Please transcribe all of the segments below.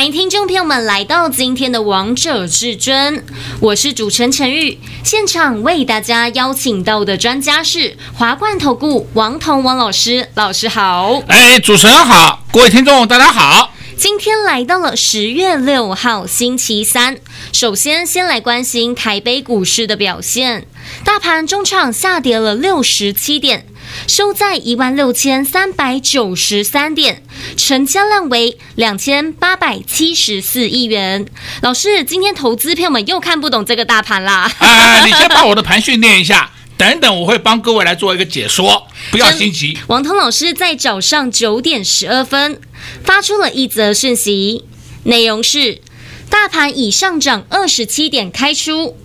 欢迎听众朋友们来到今天的《王者至尊》，我是主持人陈玉。现场为大家邀请到的专家是华冠投顾王彤王老师，老师好。哎，主持人好，各位听众大家好。今天来到了十月六号星期三，首先先来关心台北股市的表现，大盘中场下跌了六十七点，收在一万六千三百九十三点，成交量为两千八百七十四亿元。老师，今天投资朋友们又看不懂这个大盘啦。啊，你先把我的盘训练一下。等等，我会帮各位来做一个解说，不要心急。王通老师在早上九点十二分发出了一则讯息，内容是：大盘已上涨二十七点开出，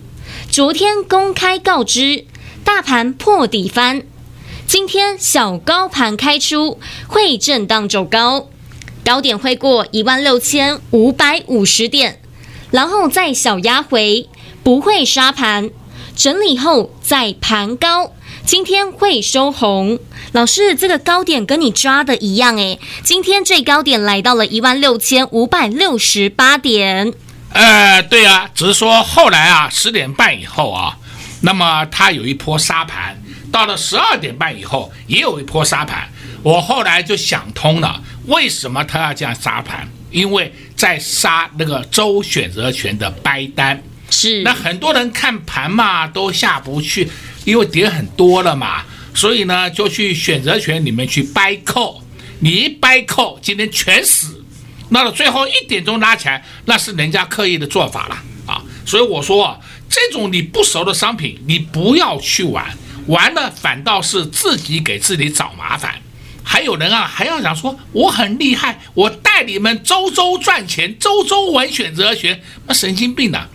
昨天公开告知大盘破底翻，今天小高盘开出会震荡走高，高点会过一万六千五百五十点，然后再小压回，不会杀盘。整理后再盘高，今天会收红。老师，这个高点跟你抓的一样诶，今天最高点来到了一万六千五百六十八点。呃，对啊，只是说后来啊，十点半以后啊，那么它有一波杀盘，到了十二点半以后也有一波杀盘。我后来就想通了，为什么他要这样杀盘？因为在杀那个周选择权的掰单。是，那很多人看盘嘛，都下不去，因为跌很多了嘛，所以呢，就去选择权里面去掰扣，你一掰扣，今天全死，那到最后一点钟拉起来，那是人家刻意的做法了啊。所以我说，这种你不熟的商品，你不要去玩，玩了反倒是自己给自己找麻烦。还有人啊，还要讲说我很厉害，我带你们周周赚钱，周周玩选择权，那神经病啊！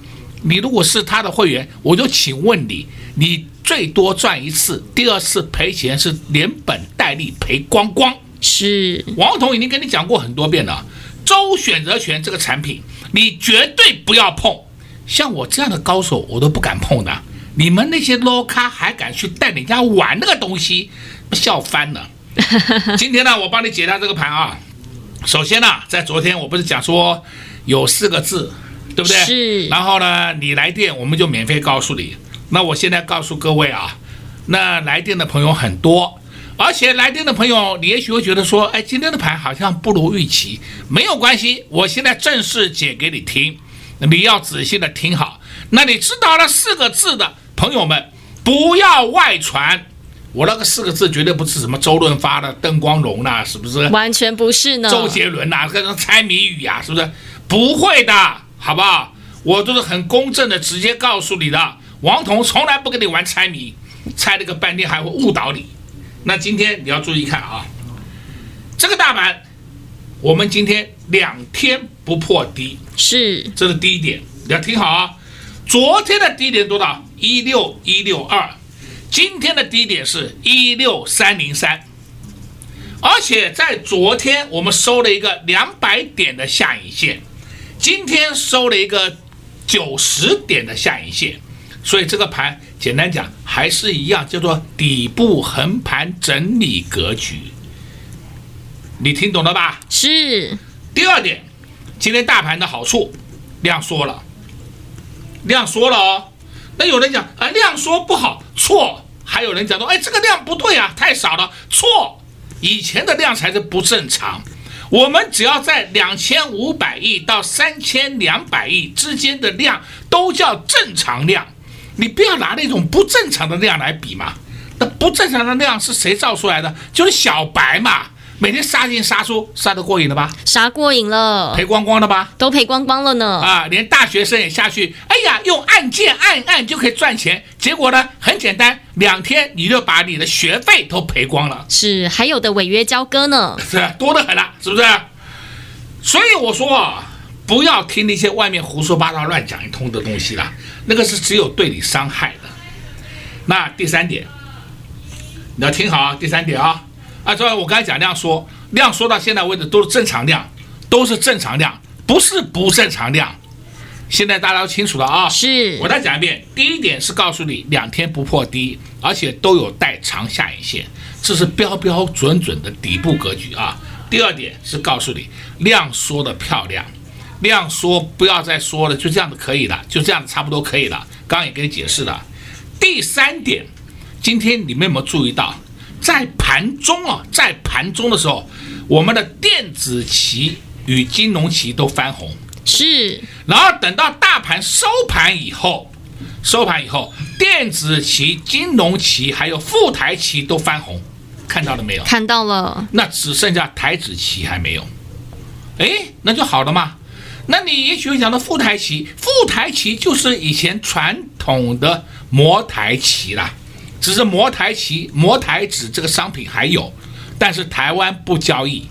你如果是他的会员，我就请问你，你最多赚一次，第二次赔钱是连本带利赔光光。是王彤已经跟你讲过很多遍了，周选择权这个产品，你绝对不要碰。像我这样的高手，我都不敢碰的。你们那些 low 咖还敢去带人家玩那个东西，笑翻了。今天呢，我帮你解答这个盘啊。首先呢，在昨天我不是讲说有四个字。对不对？是。然后呢，你来电，我们就免费告诉你。那我现在告诉各位啊，那来电的朋友很多，而且来电的朋友，你也许会觉得说，哎，今天的盘好像不如预期。没有关系，我现在正式解给你听，你要仔细的听好。那你知道了四个字的朋友们，不要外传。我那个四个字绝对不是什么周润发的邓光荣呐，是不是？完全不是呢。周杰伦呐，跟人猜谜语呀，是不是？不会的。好不好？我都是很公正的，直接告诉你的。王彤从来不跟你玩猜谜，猜了个半天还会误导你。那今天你要注意看啊，这个大盘，我们今天两天不破低，是，这是第一点，你要听好啊。昨天的低点多少？一六一六二，今天的低点是一六三零三，而且在昨天我们收了一个两百点的下影线。今天收了一个九十点的下影线，所以这个盘简单讲还是一样，叫做底部横盘整理格局。你听懂了吧？是。第二点，今天大盘的好处，量缩了，量缩了哦。那有人讲啊，量缩不好，错。还有人讲说，哎，这个量不对啊，太少了，错。以前的量才是不正常。我们只要在两千五百亿到三千两百亿之间的量都叫正常量，你不要拿那种不正常的量来比嘛。那不正常的量是谁造出来的？就是小白嘛。每天杀进杀出，杀得过瘾了吧？杀过瘾了，赔光光了吧？都赔光光了呢。啊，连大学生也下去，哎呀，用按键按按就可以赚钱。结果呢，很简单，两天你就把你的学费都赔光了。是，还有的违约交割呢。是，多得很了，是不是？所以我说啊，不要听那些外面胡说八道、乱讲一通的东西啦，那个是只有对你伤害的。那第三点，你要听好啊，第三点啊，按照我刚才讲量缩，量缩到现在为止都是正常量，都是正常量，不是不正常量。现在大家都清楚了啊，是我再讲一遍，第一点是告诉你两天不破低，而且都有带长下影线，这是标标准准的底部格局啊。第二点是告诉你量缩的漂亮，量缩不要再说了，就这样子可以了，就这样子差不多可以了。刚刚也给你解释了。第三点，今天你们有没有注意到，在盘中啊，在盘中的时候，我们的电子旗与金融旗都翻红。是，然后等到大盘收盘以后，收盘以后，电子旗、金融旗还有副台旗都翻红，看到了没有？看到了。那只剩下台子棋还没有，哎，那就好了嘛。那你也许会讲到副台棋，副台棋就是以前传统的摩台棋啦，只是摩台旗、摩台纸这个商品还有，但是台湾不交易。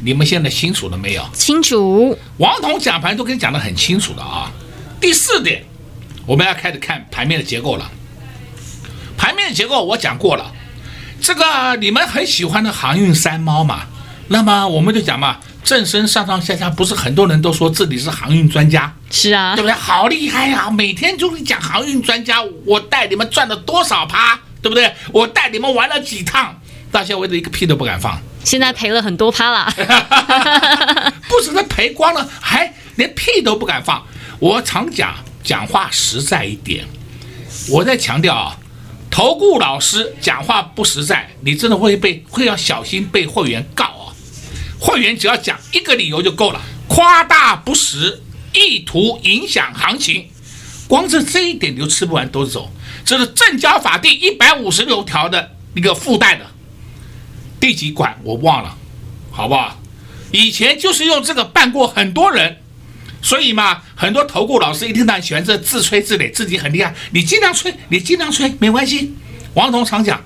你们现在清楚了没有？清楚。王彤讲盘都跟你讲得很清楚了啊。第四点，我们要开始看盘面的结构了。盘面的结构我讲过了，这个你们很喜欢的航运三猫嘛，那么我们就讲嘛，正身上上下下不是很多人都说自己是航运专家？是啊，对不对？好厉害呀，每天就是讲航运专家，我带你们赚了多少趴，对不对？我带你们玩了几趟，到现在为止一个屁都不敢放。现在赔了很多趴了，不止是赔光了，还连屁都不敢放。我常讲，讲话实在一点。我在强调啊，投顾老师讲话不实在，你真的会被会要小心被会员告啊。会员只要讲一个理由就够了，夸大不实，意图影响行情，光是这一点你就吃不完兜着走。这是证交法第一百五十六条的一个附带的。第几管我忘了，好不好？以前就是用这个办过很多人，所以嘛，很多投顾老师一听到喜欢这自吹自擂，自己很厉害。你尽量吹，你尽量吹，没关系。王彤常讲，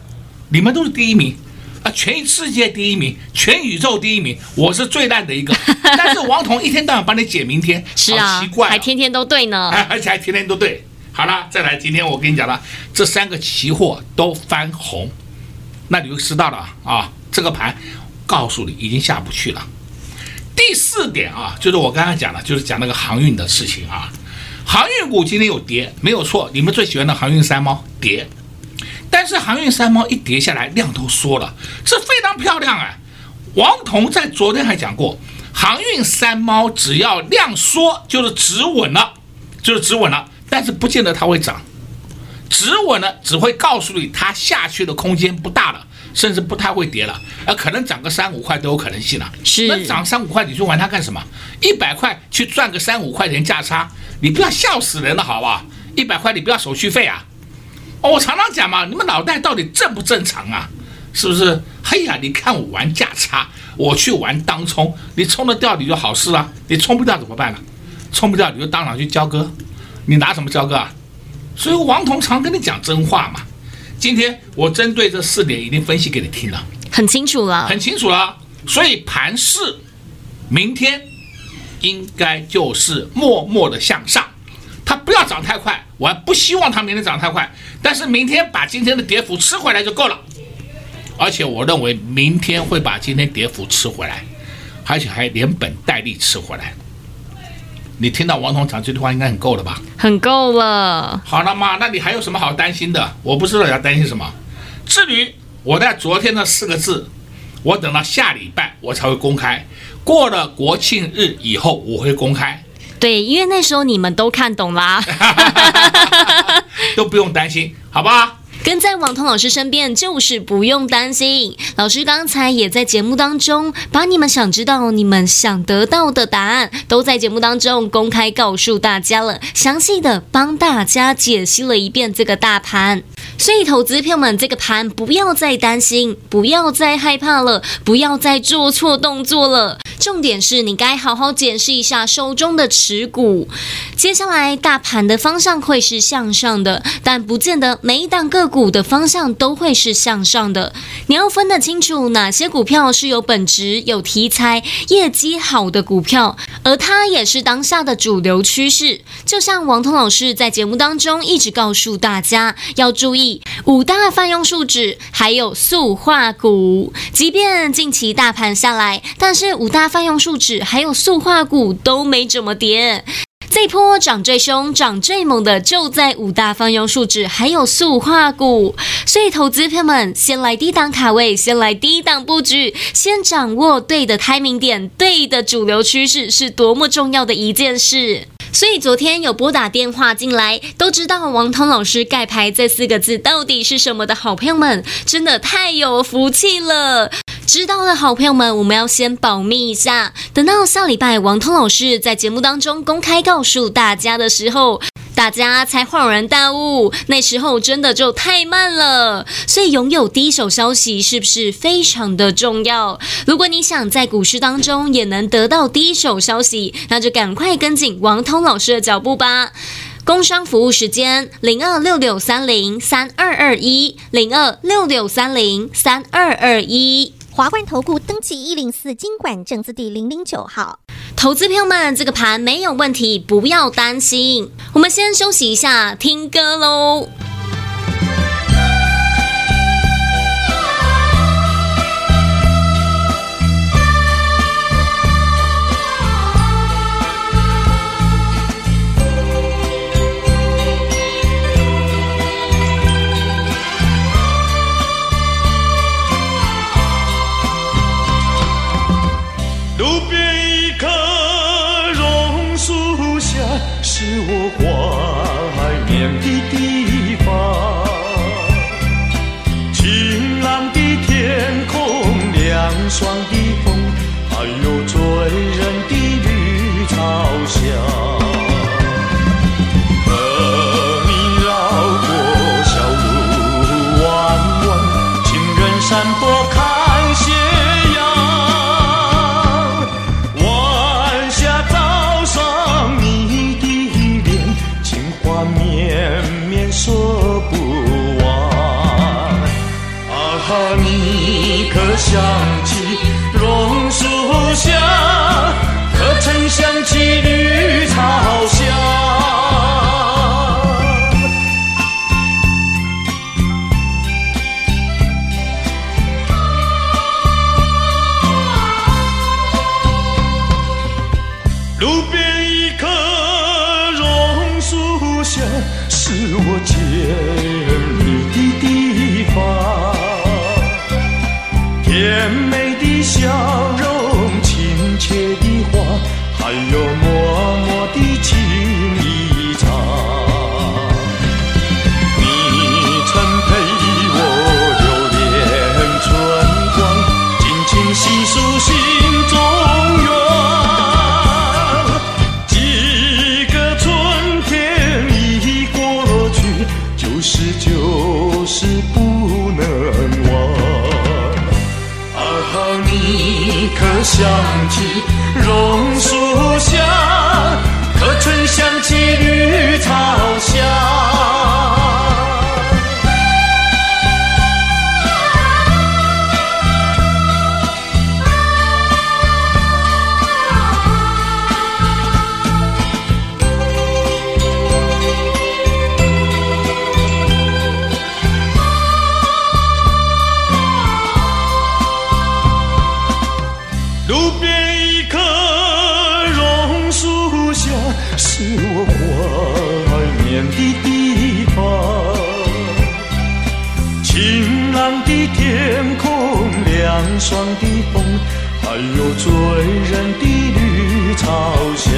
你们都是第一名啊，全世界第一名，全宇宙第一名，我是最烂的一个。但是王彤一天到晚帮你解明天，是啊，奇怪，还天天都对呢，而且还天天都对。好了，再来，今天我跟你讲了，这三个期货都翻红，那你就知道了啊。这个盘，告诉你已经下不去了。第四点啊，就是我刚刚讲的，就是讲那个航运的事情啊。航运股今天有跌，没有错。你们最喜欢的航运三猫跌，但是航运三猫一跌下来，量都缩了，这非常漂亮啊。王彤在昨天还讲过，航运三猫只要量缩，就是止稳了，就是止稳了，但是不见得它会涨，止稳了只会告诉你它下去的空间不大了。甚至不太会跌了，呃，可能涨个三五块都有可能性了。是，那涨三五块，你去玩它干什么？一百块去赚个三五块钱价差，你不要笑死人了，好不好？一百块你不要手续费啊！哦，我常常讲嘛，你们脑袋到底正不正常啊？是不是？嘿呀，你看我玩价差，我去玩当冲，你冲得掉你就好事了，你冲不掉怎么办呢？冲不掉你就当场去交割，你拿什么交割啊？所以王彤常跟你讲真话嘛。今天我针对这四点已经分析给你听了，很清楚了，很清楚了。所以盘势明天应该就是默默的向上，它不要涨太快，我还不希望它明天涨太快，但是明天把今天的跌幅吃回来就够了。而且我认为明天会把今天跌幅吃回来，而且还连本带利吃回来。你听到王彤讲这句话应该很够了吧？很够了。好了嘛，那你还有什么好担心的？我不知道要担心什么。至于我在昨天的四个字，我等到下礼拜我才会公开。过了国庆日以后我会公开。对，因为那时候你们都看懂啦，都不用担心，好不好？跟在王彤老师身边，就是不用担心。老师刚才也在节目当中，把你们想知道、你们想得到的答案，都在节目当中公开告诉大家了，详细的帮大家解析了一遍这个大盘。所以，投资票们，这个盘不要再担心，不要再害怕了，不要再做错动作了。重点是你该好好检视一下手中的持股。接下来大盘的方向会是向上的，但不见得每一档个股的方向都会是向上的。你要分得清楚哪些股票是有本质、有题材、业绩好的股票，而它也是当下的主流趋势。就像王通老师在节目当中一直告诉大家要注意五大泛用树脂，还有塑化股。即便近期大盘下来，但是五大泛用树脂还有塑化股都没怎么跌。这波涨最凶、涨最猛的就在五大泛用树脂还有塑化股，所以投资朋友们先来低档卡位，先来低档布局，先掌握对的 timing 点，对的主流趋势是多么重要的一件事。所以昨天有拨打电话进来，都知道王彤老师盖牌这四个字到底是什么的好朋友们，真的太有福气了。知道的好朋友们，我们要先保密一下，等到下礼拜王通老师在节目当中公开告诉大家的时候。大家才恍然大悟，那时候真的就太慢了。所以拥有第一手消息是不是非常的重要？如果你想在股市当中也能得到第一手消息，那就赶快跟紧王通老师的脚步吧。工商服务时间：零二六六三零三二二一，零二六六三零三二二一。华冠投顾登记一零四经管证字第零零九号，投资朋友们，这个盘没有问题，不要担心。我们先休息一下，听歌喽。绵绵说不完。啊哈你可想起榕树下可曾想一数心中愿几个春天已过去就是不能忘。你可想起爽的风，还有醉人的绿草香。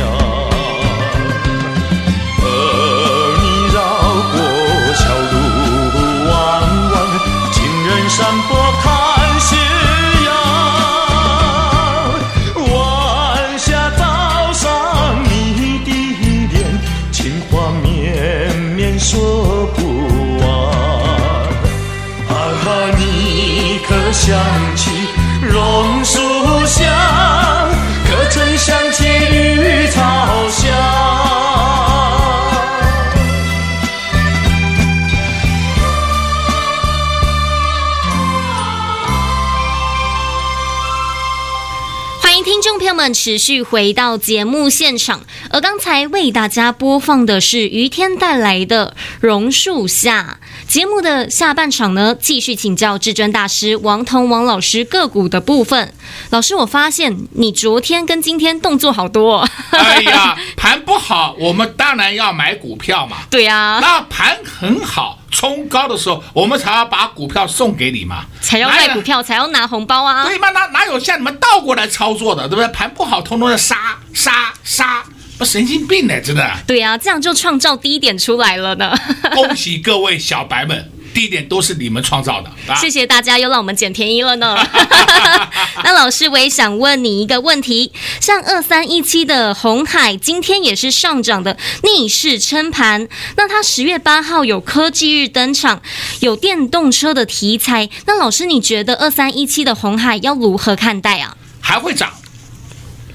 听众朋友们，持续回到节目现场，而刚才为大家播放的是于天带来的《榕树下》。节目的下半场呢，继续请教至尊大师王彤王老师个股的部分。老师，我发现你昨天跟今天动作好多哦。哎呀，盘不好，我们当然要买股票嘛。对呀，那盘很好。冲高的时候，我们才要把股票送给你嘛，才要卖股票，才要拿红包啊！对嘛？哪哪有像你们倒过来操作的，对不对？盘不好，通通的杀杀杀，不神经病呢？真的。对啊，这样就创造低点出来了呢。恭喜各位小白们。低点都是你们创造的，谢谢大家又让我们捡便宜了呢。那老师，我也想问你一个问题，像二三一七的红海今天也是上涨的逆势撑盘，那它十月八号有科技日登场，有电动车的题材，那老师你觉得二三一七的红海要如何看待啊？还会涨，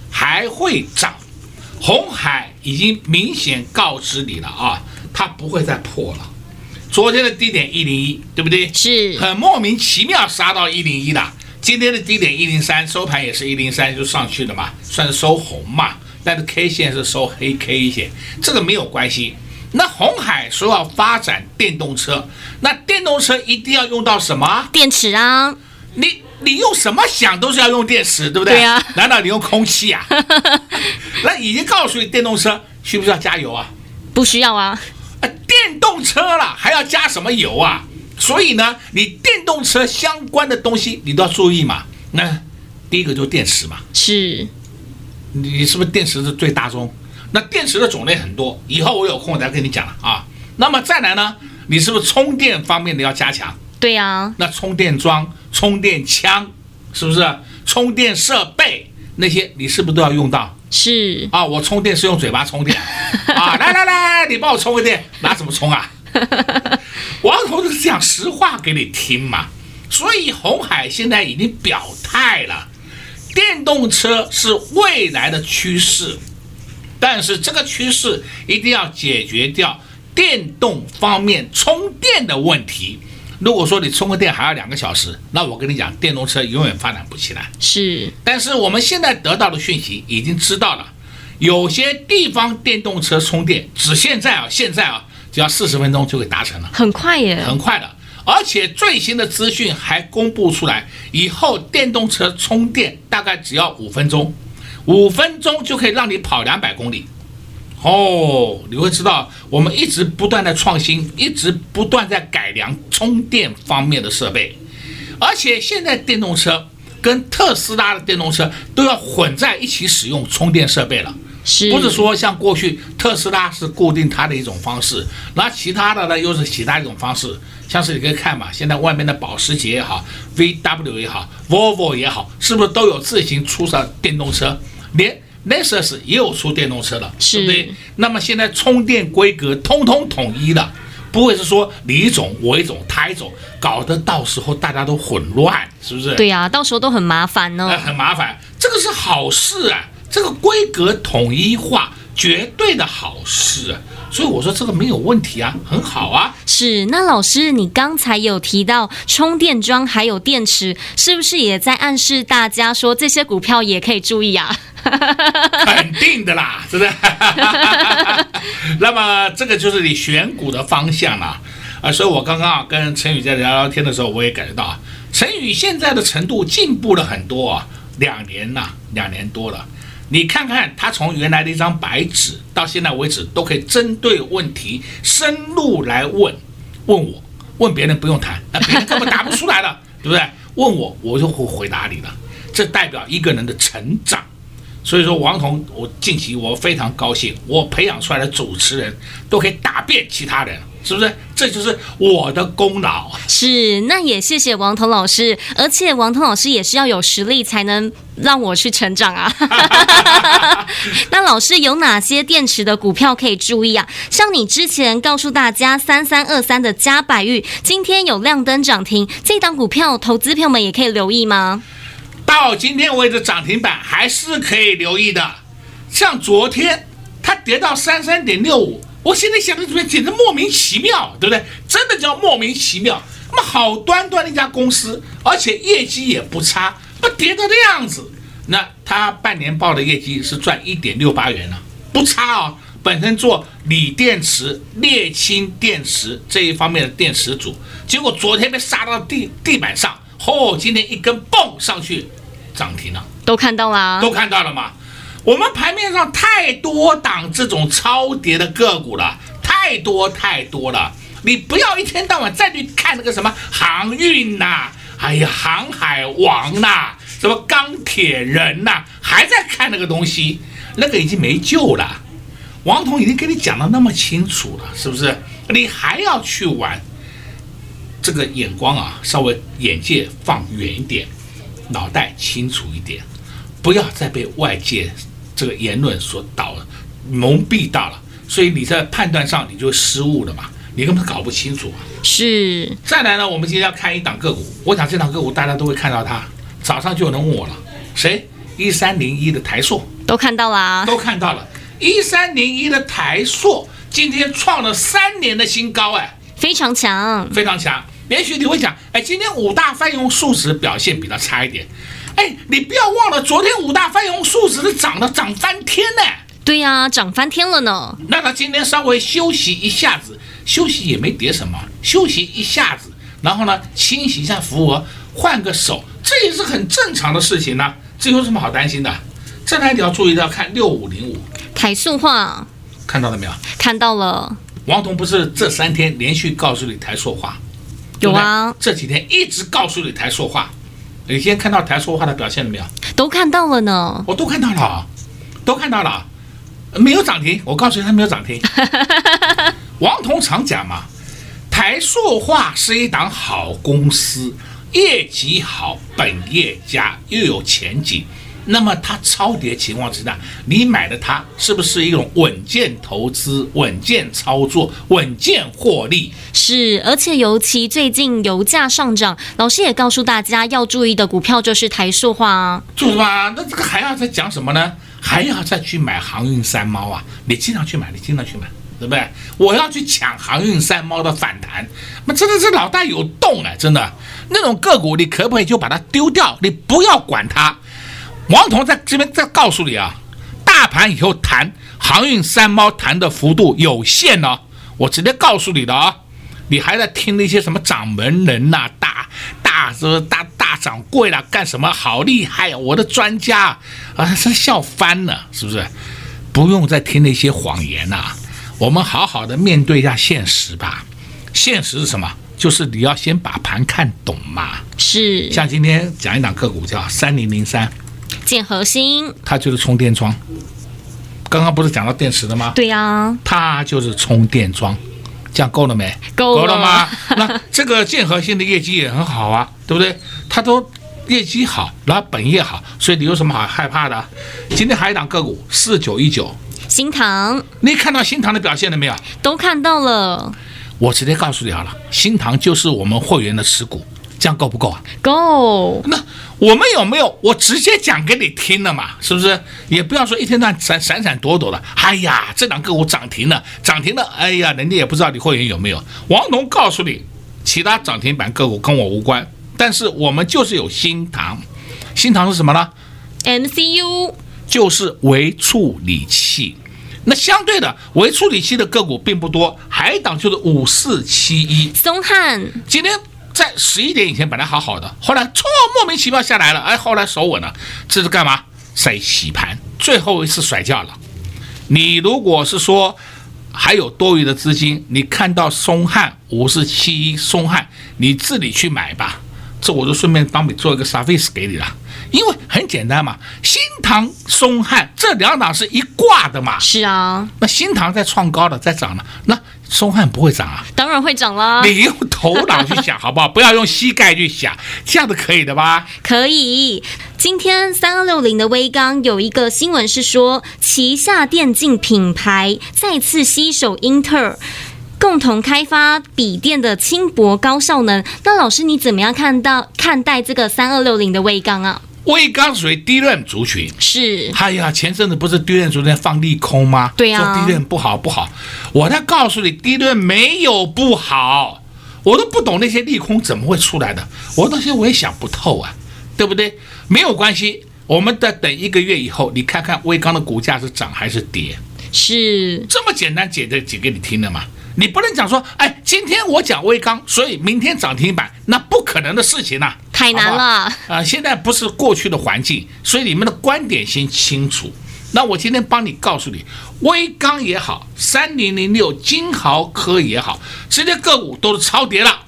还会涨，鸿海已经明显告知你了啊，它不会再破了。昨天的低点一零一，对不对？是很莫名其妙杀到一零一的。今天的低点一零三，收盘也是一零三就上去了嘛，算是收红嘛。但是 K 线是收黑 K 线，这个没有关系。那红海说要发展电动车，那电动车一定要用到什么？电池啊！你你用什么想都是要用电池，对不对？对啊。难道你用空气啊？那已经告诉你，电动车需不需要加油啊？不需要啊。啊电动车了还要加什么油啊？所以呢，你电动车相关的东西你都要注意嘛。那第一个就是电池嘛，是，你是不是电池是最大宗？那电池的种类很多，以后我有空再跟你讲了啊。那么再来呢，你是不是充电方面的要加强？对呀。那充电桩、充电枪，是不是？充电设备那些你是不是都要用到？是啊，我充电是用嘴巴充电啊！来来来，你帮我充个电，拿什么充啊？王彤就是讲实话给你听嘛。所以红海现在已经表态了，电动车是未来的趋势，但是这个趋势一定要解决掉电动方面充电的问题。如果说你充个电还要两个小时，那我跟你讲，电动车永远发展不起来。是，但是我们现在得到的讯息已经知道了，有些地方电动车充电只现在啊，现在啊，只要四十分钟就给达成了，很快耶，很快的。而且最新的资讯还公布出来，以后电动车充电大概只要五分钟，五分钟就可以让你跑两百公里。哦，你会知道，我们一直不断的创新，一直不断在改良充电方面的设备，而且现在电动车跟特斯拉的电动车都要混在一起使用充电设备了，是不是说像过去特斯拉是固定它的一种方式，那其他的呢又是其他一种方式，像是你可以看嘛，现在外面的保时捷也好，VW 也好，Volvo 也好，是不是都有自行出的电动车，连。Lexus 也有出电动车的，是对不对？那么现在充电规格通通统一了，不会是说你一种我一种他一种，搞得到时候大家都混乱，是不是？对呀、啊，到时候都很麻烦呢、哦。很麻烦，这个是好事啊，这个规格统一化绝对的好事啊。所以我说这个没有问题啊，很好啊。是，那老师，你刚才有提到充电桩还有电池，是不是也在暗示大家说这些股票也可以注意啊？肯定的啦，是不是？那么这个就是你选股的方向啦啊。所以我刚刚啊跟陈宇在聊聊天的时候，我也感觉到啊陈宇现在的程度进步了很多啊，两年了，两年多了。你看看他从原来的一张白纸到现在为止，都可以针对问题深入来问，问我，问别人不用谈，那别人根本答不出来了，对不对？问我，我就会回答你了。这代表一个人的成长。所以说，王彤，我近期我非常高兴，我培养出来的主持人都可以打遍其他人。是不是？这就是我的功劳。是，那也谢谢王彤老师，而且王彤老师也是要有实力才能让我去成长啊。那老师有哪些电池的股票可以注意啊？像你之前告诉大家三三二三的嘉百玉，今天有亮灯涨停，这档股票投资朋友们也可以留意吗？到今天为止涨停板还是可以留意的。像昨天它跌到三三点六五，我现在想的这边简直莫名其妙，对不对？真的叫莫名其妙。那么好端端的一家公司，而且业绩也不差，不跌到这样子，那它半年报的业绩是赚一点六八元呢，不差哦。本身做锂电池、镍氢电池这一方面的电池组，结果昨天被杀到地地板上，哦，今天一根蹦上去，涨停了，都看到了，都看到了吗？我们盘面上太多档这种超跌的个股了，太多太多了。你不要一天到晚再去看那个什么航运呐、啊，哎呀，航海王呐、啊，什么钢铁人呐、啊，还在看那个东西，那个已经没救了。王彤已经跟你讲的那么清楚了，是不是？你还要去玩？这个眼光啊，稍微眼界放远一点，脑袋清楚一点，不要再被外界这个言论所导蒙蔽到了，所以你在判断上你就失误了嘛，你根本搞不清楚啊。是。再来呢，我们今天要看一档个股，我想这档个股大家都会看到它，早上就有人问我了，谁？一三零一的台塑，都看到了啊，都看到了。一三零一的台塑今天创了三年的新高，哎，非常强，非常强。也许你会讲，哎，今天五大泛用数值表现比较差一点，哎，你不要忘了，昨天五大泛用数值是涨的涨翻天呢。对呀，涨翻天了呢。那他今天稍微休息一下子，休息也没跌什么，休息一下子，然后呢，清洗一下浮额，换个手，这也是很正常的事情呢。这有什么好担心的？这台你要注意要看六五零五。台塑化，看到了没有？看到了。王彤不是这三天连续告诉你台塑化，有啊。这几天一直告诉你台塑化，你今天看到台塑化的表现了没有？都看到了呢。我都看到了，都看到了，没有涨停。我告诉你，它没有涨停。王彤常讲嘛，台塑化是一档好公司，业绩好，本业佳，又有前景。那么它超跌情况之下，你买的它是不是一种稳健投资、稳健操作、稳健获利？是，而且尤其最近油价上涨，老师也告诉大家要注意的股票就是台塑化啊。注意吗？那这个还要再讲什么呢？还要再去买航运三猫啊？你经常去买，你经常去买，对不对？我要去抢航运三猫的反弹，那真的是脑袋有洞啊！真的，那种个股你可不可以就把它丢掉？你不要管它。王彤在这边再告诉你啊，大盘以后谈航运三猫谈的幅度有限呢、哦，我直接告诉你的啊，你还在听那些什么掌门人呐、啊、大大什么大大掌柜啦，干什么好厉害呀？我的专家啊，是笑翻了，是不是？不用再听那些谎言呐、啊，我们好好的面对一下现实吧。现实是什么？就是你要先把盘看懂嘛。是。像今天讲一档个股叫三零零三。建核心，它就是充电桩。刚刚不是讲到电池的吗？对呀、啊，它就是充电桩，这样够了没？够了，够了吗？那这个建和兴的业绩也很好啊，对不对？它都业绩好，然后本业好，所以你有什么好害怕的？今天还有一档个股四九一九，新塘，你看到新塘的表现了没有？都看到了。我直接告诉你好了，新塘就是我们会员的持股。这样够不够啊？够。那我们有没有？我直接讲给你听了嘛，是不是？也不要说一天到晚闪闪闪躲躲的。哎呀，这两个股涨停了，涨停了。哎呀，人家也不知道你会员有没有。王彤告诉你，其他涨停板个股跟我无关，但是我们就是有新塘。新塘是什么呢？MCU 就是微处理器。那相对的，微处理器的个股并不多，海港就是五四七一松汉。今天。在十一点以前本来好好的，后来错莫名其妙下来了，哎，后来守稳了，这是干嘛？在洗盘，最后一次甩价了。你如果是说还有多余的资金，你看到松汉五四七一松汉，你自己去买吧。这我就顺便帮你做一个 service 给你了，因为很简单嘛，新塘松汉这两档是一挂的嘛。是啊，那新塘在创高了，在涨了，那松汉不会涨啊？当然会涨了。你用头脑去想好不好？不要用膝盖去想，这样子可以的吧？可以。今天三二六零的微刚有一个新闻是说，旗下电竞品牌再次携手英特尔。共同开发笔电的轻薄高效能，那老师你怎么样看到看待这个三二六零的微刚啊？威刚属于低润族群，是。哎呀，前阵子不是低润族群放利空吗？对呀、啊，说低润不好不好。我在告诉你，低润没有不好，我都不懂那些利空怎么会出来的，我到现在我也想不透啊，对不对？没有关系，我们再等一个月以后，你看看威刚的股价是涨还是跌？是这么简单解的解给你听的吗？你不能讲说，哎，今天我讲微钢，所以明天涨停板，那不可能的事情呐、啊，太难了啊、呃！现在不是过去的环境，所以你们的观点先清楚。那我今天帮你告诉你，威刚也好，三零零六金豪科也好，这些个股都是超跌了，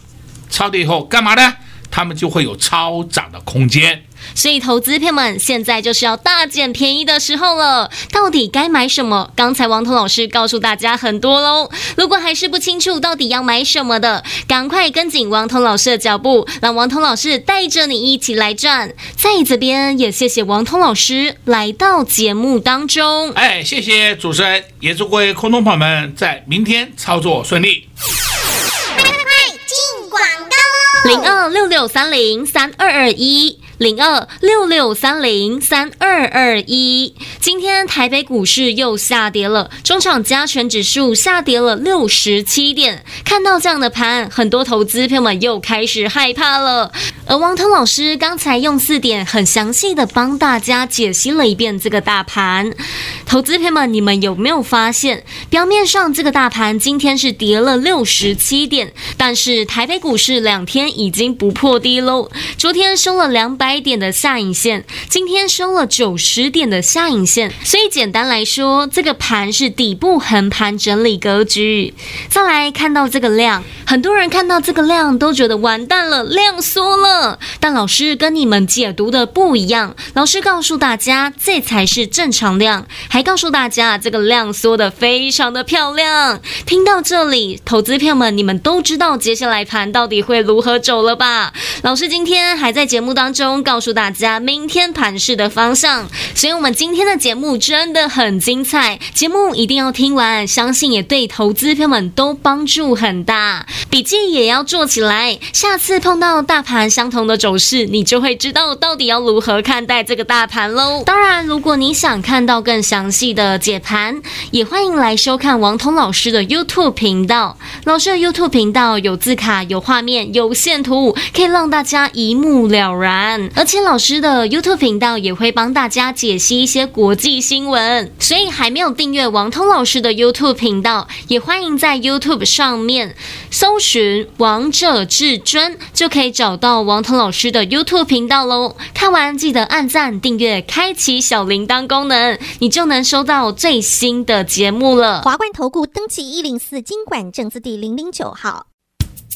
超跌以后干嘛呢？他们就会有超涨的空间。所以，投资朋友们，现在就是要大捡便宜的时候了。到底该买什么？刚才王彤老师告诉大家很多喽。如果还是不清楚到底要买什么的，赶快跟紧王彤老师的脚步，让王彤老师带着你一起来赚。在这边也谢谢王彤老师来到节目当中。哎，谢谢主持人，也祝各位空中朋友们在明天操作顺利。快快快，进广告喽！零二六六三零三二二一。零二六六三零三二二一，今天台北股市又下跌了，中场加权指数下跌了六十七点。看到这样的盘，很多投资朋友们又开始害怕了。而王腾老师刚才用四点很详细的帮大家解析了一遍这个大盘。投资朋友们，你们有没有发现，表面上这个大盘今天是跌了六十七点，但是台北股市两天已经不破低喽，昨天收了两百。点的下影线，今天收了九十点的下影线，所以简单来说，这个盘是底部横盘整理格局。再来看到这个量，很多人看到这个量都觉得完蛋了，量缩了。但老师跟你们解读的不一样，老师告诉大家这才是正常量，还告诉大家这个量缩的非常的漂亮。听到这里，投资票们，你们都知道接下来盘到底会如何走了吧？老师今天还在节目当中。告诉大家明天盘市的方向，所以我们今天的节目真的很精彩，节目一定要听完，相信也对投资朋友们都帮助很大，笔记也要做起来。下次碰到大盘相同的走势，你就会知道到底要如何看待这个大盘喽。当然，如果你想看到更详细的解盘，也欢迎来收看王彤老师的 YouTube 频道。老师的 YouTube 频道有字卡、有画面、有线图，可以让大家一目了然。而且老师的 YouTube 频道也会帮大家解析一些国际新闻，所以还没有订阅王通老师的 YouTube 频道，也欢迎在 YouTube 上面搜寻“王者至尊”，就可以找到王通老师的 YouTube 频道喽。看完记得按赞、订阅、开启小铃铛功能，你就能收到最新的节目了。华冠投顾登记一零四金管证字第零零九号。